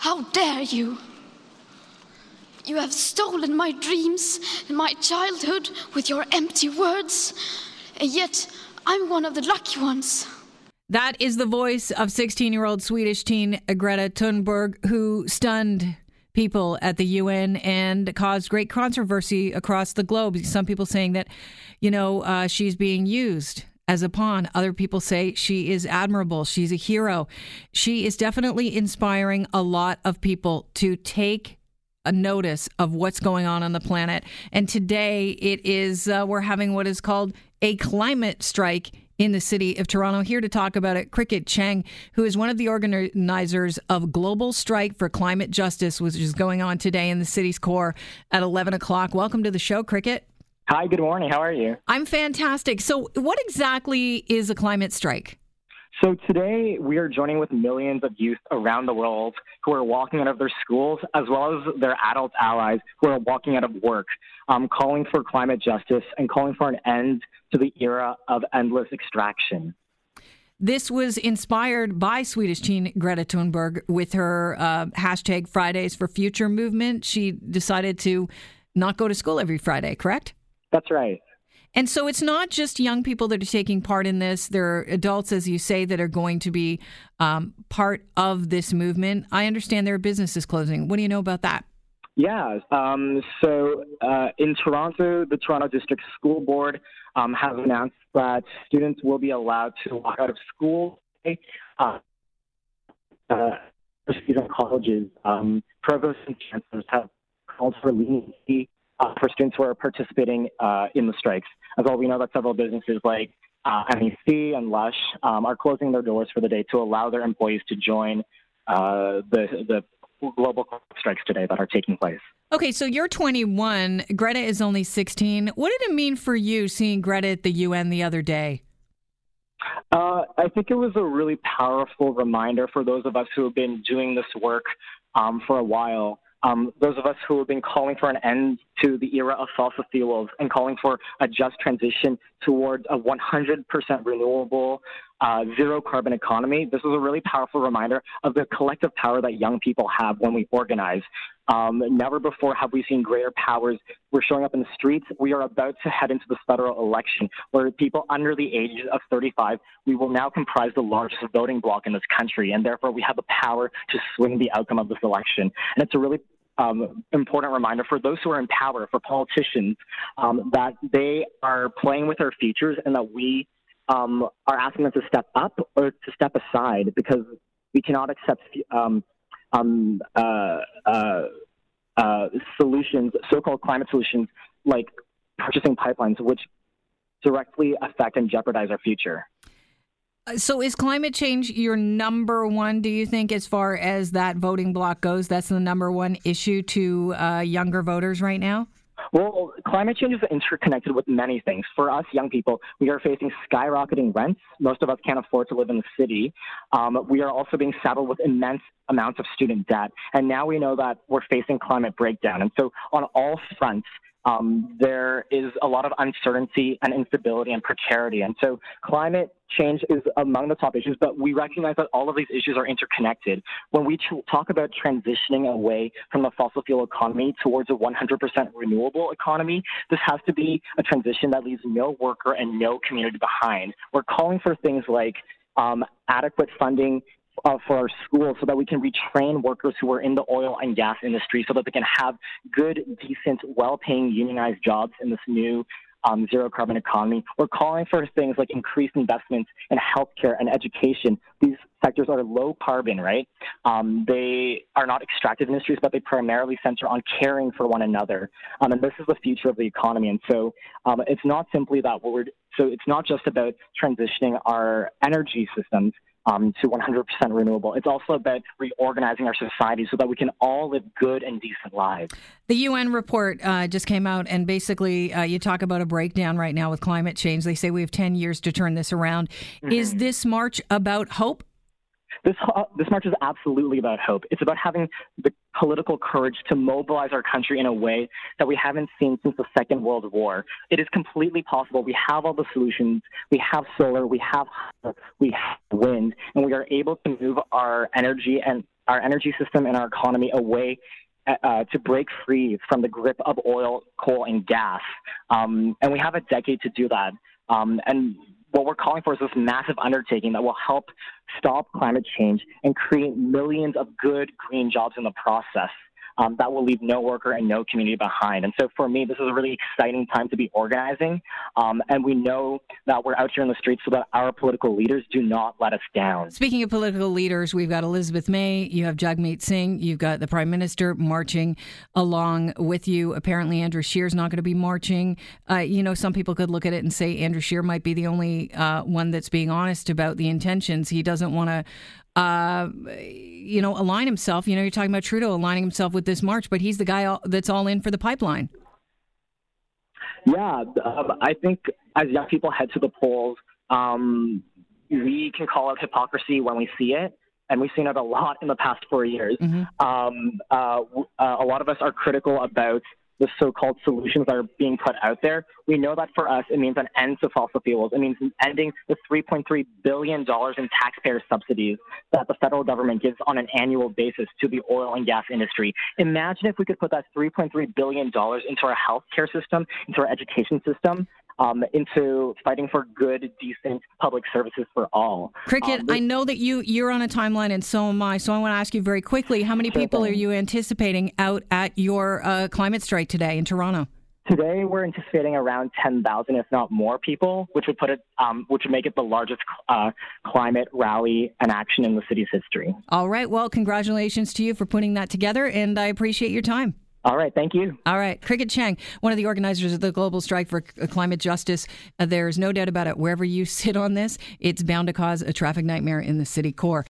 How dare you? You have stolen my dreams and my childhood with your empty words, and yet I'm one of the lucky ones. That is the voice of 16 year old Swedish teen Greta Thunberg, who stunned people at the UN and caused great controversy across the globe. Some people saying that, you know, uh, she's being used as a pawn. Other people say she is admirable. She's a hero. She is definitely inspiring a lot of people to take a notice of what's going on on the planet. And today it is, uh, we're having what is called a climate strike in the city of Toronto. Here to talk about it, Cricket Chang, who is one of the organizers of Global Strike for Climate Justice, which is going on today in the city's core at 11 o'clock. Welcome to the show, Cricket. Hi, good morning. How are you? I'm fantastic. So, what exactly is a climate strike? So today we are joining with millions of youth around the world who are walking out of their schools, as well as their adult allies who are walking out of work, um, calling for climate justice and calling for an end to the era of endless extraction. This was inspired by Swedish teen Greta Thunberg with her uh, hashtag Fridays for Future movement. She decided to not go to school every Friday, correct? That's right. And so it's not just young people that are taking part in this. There are adults, as you say, that are going to be um, part of this movement. I understand there are businesses closing. What do you know about that? Yeah. Um, so uh, in Toronto, the Toronto District School Board um, has announced that students will be allowed to walk out of school. Uh, uh, colleges, um, provosts and chancellors have called for leniency uh, for students who are participating uh, in the strikes. As well, we know that several businesses like uh, MEC and Lush um, are closing their doors for the day to allow their employees to join uh, the, the global strikes today that are taking place. Okay, so you're 21. Greta is only 16. What did it mean for you seeing Greta at the UN the other day? Uh, I think it was a really powerful reminder for those of us who have been doing this work um, for a while um, those of us who have been calling for an end to the era of fossil fuels and calling for a just transition towards a 100% renewable, uh, zero carbon economy. This is a really powerful reminder of the collective power that young people have when we organize. Um, never before have we seen greater powers. We're showing up in the streets. We are about to head into this federal election where people under the age of 35, we will now comprise the largest voting bloc in this country. And therefore, we have the power to swing the outcome of this election. And it's a really um, important reminder for those who are in power, for politicians, um, that they are playing with our futures and that we um, are asking them to step up or to step aside because we cannot accept um, um, uh, uh, uh, solutions, so-called climate solutions, like purchasing pipelines, which directly affect and jeopardize our future. Uh, so, is climate change your number one, do you think, as far as that voting bloc goes? That's the number one issue to uh, younger voters right now? Well, climate change is interconnected with many things. For us young people, we are facing skyrocketing rents. Most of us can't afford to live in the city. Um, we are also being saddled with immense amounts of student debt. And now we know that we're facing climate breakdown. And so, on all fronts, um, there is a lot of uncertainty and instability and precarity. And so climate change is among the top issues, but we recognize that all of these issues are interconnected. When we talk about transitioning away from the fossil fuel economy towards a 100% renewable economy, this has to be a transition that leaves no worker and no community behind. We're calling for things like um, adequate funding uh, for our schools so that we can retrain workers who are in the oil and gas industry so that they can have good, decent, well paying unionized jobs in this new um, zero carbon economy. We're calling for things like increased investments in healthcare and education. These sectors are low carbon, right? Um, they are not extractive industries, but they primarily center on caring for one another. Um, and this is the future of the economy. And so um, it's not simply that we're, so it's not just about transitioning our energy systems um, to 100% renewable. It's also about reorganizing our society so that we can all live good and decent lives. The UN report uh, just came out, and basically, uh, you talk about a breakdown right now with climate change. They say we have 10 years to turn this around. Mm-hmm. Is this march about hope? This, uh, this march is absolutely about hope. It's about having the political courage to mobilize our country in a way that we haven't seen since the Second World War. It is completely possible. We have all the solutions. We have solar, we have we have wind, and we are able to move our energy and our energy system and our economy away uh, uh, to break free from the grip of oil, coal, and gas. Um, and we have a decade to do that. Um, and what we're calling for is this massive undertaking that will help stop climate change and create millions of good green jobs in the process um, that will leave no worker and no community behind. And so for me, this is a really exciting time to be organizing. Um, and we know that we're out here in the streets so that our political leaders do not let us down. Speaking of political leaders, we've got Elizabeth May, you have Jagmeet Singh, you've got the Prime Minister marching along with you. Apparently, Andrew Scheer's not going to be marching. Uh, you know, some people could look at it and say Andrew Scheer might be the only uh, one that's being honest about the intentions. He doesn't want to uh, you know, align himself. You know, you're talking about Trudeau aligning himself with this march, but he's the guy that's all in for the pipeline. Yeah, um, I think as young people head to the polls, um, we can call out hypocrisy when we see it. And we've seen it a lot in the past four years. Mm-hmm. Um, uh, uh, a lot of us are critical about the so-called solutions that are being put out there. We know that for us, it means an end to fossil fuels. It means ending the $3.3 billion in taxpayer subsidies that the federal government gives on an annual basis to the oil and gas industry. Imagine if we could put that $3.3 billion into our healthcare system, into our education system, um, into fighting for good, decent public services for all. Cricket, um, I know that you you're on a timeline, and so am I. So I want to ask you very quickly: How many people are you anticipating out at your uh, climate strike today in Toronto? Today, we're anticipating around 10,000, if not more, people, which would put it, um, which would make it the largest uh, climate rally and action in the city's history. All right. Well, congratulations to you for putting that together, and I appreciate your time. All right, thank you. All right, Cricket Chang, one of the organizers of the Global Strike for Climate Justice. Uh, there's no doubt about it. Wherever you sit on this, it's bound to cause a traffic nightmare in the city core.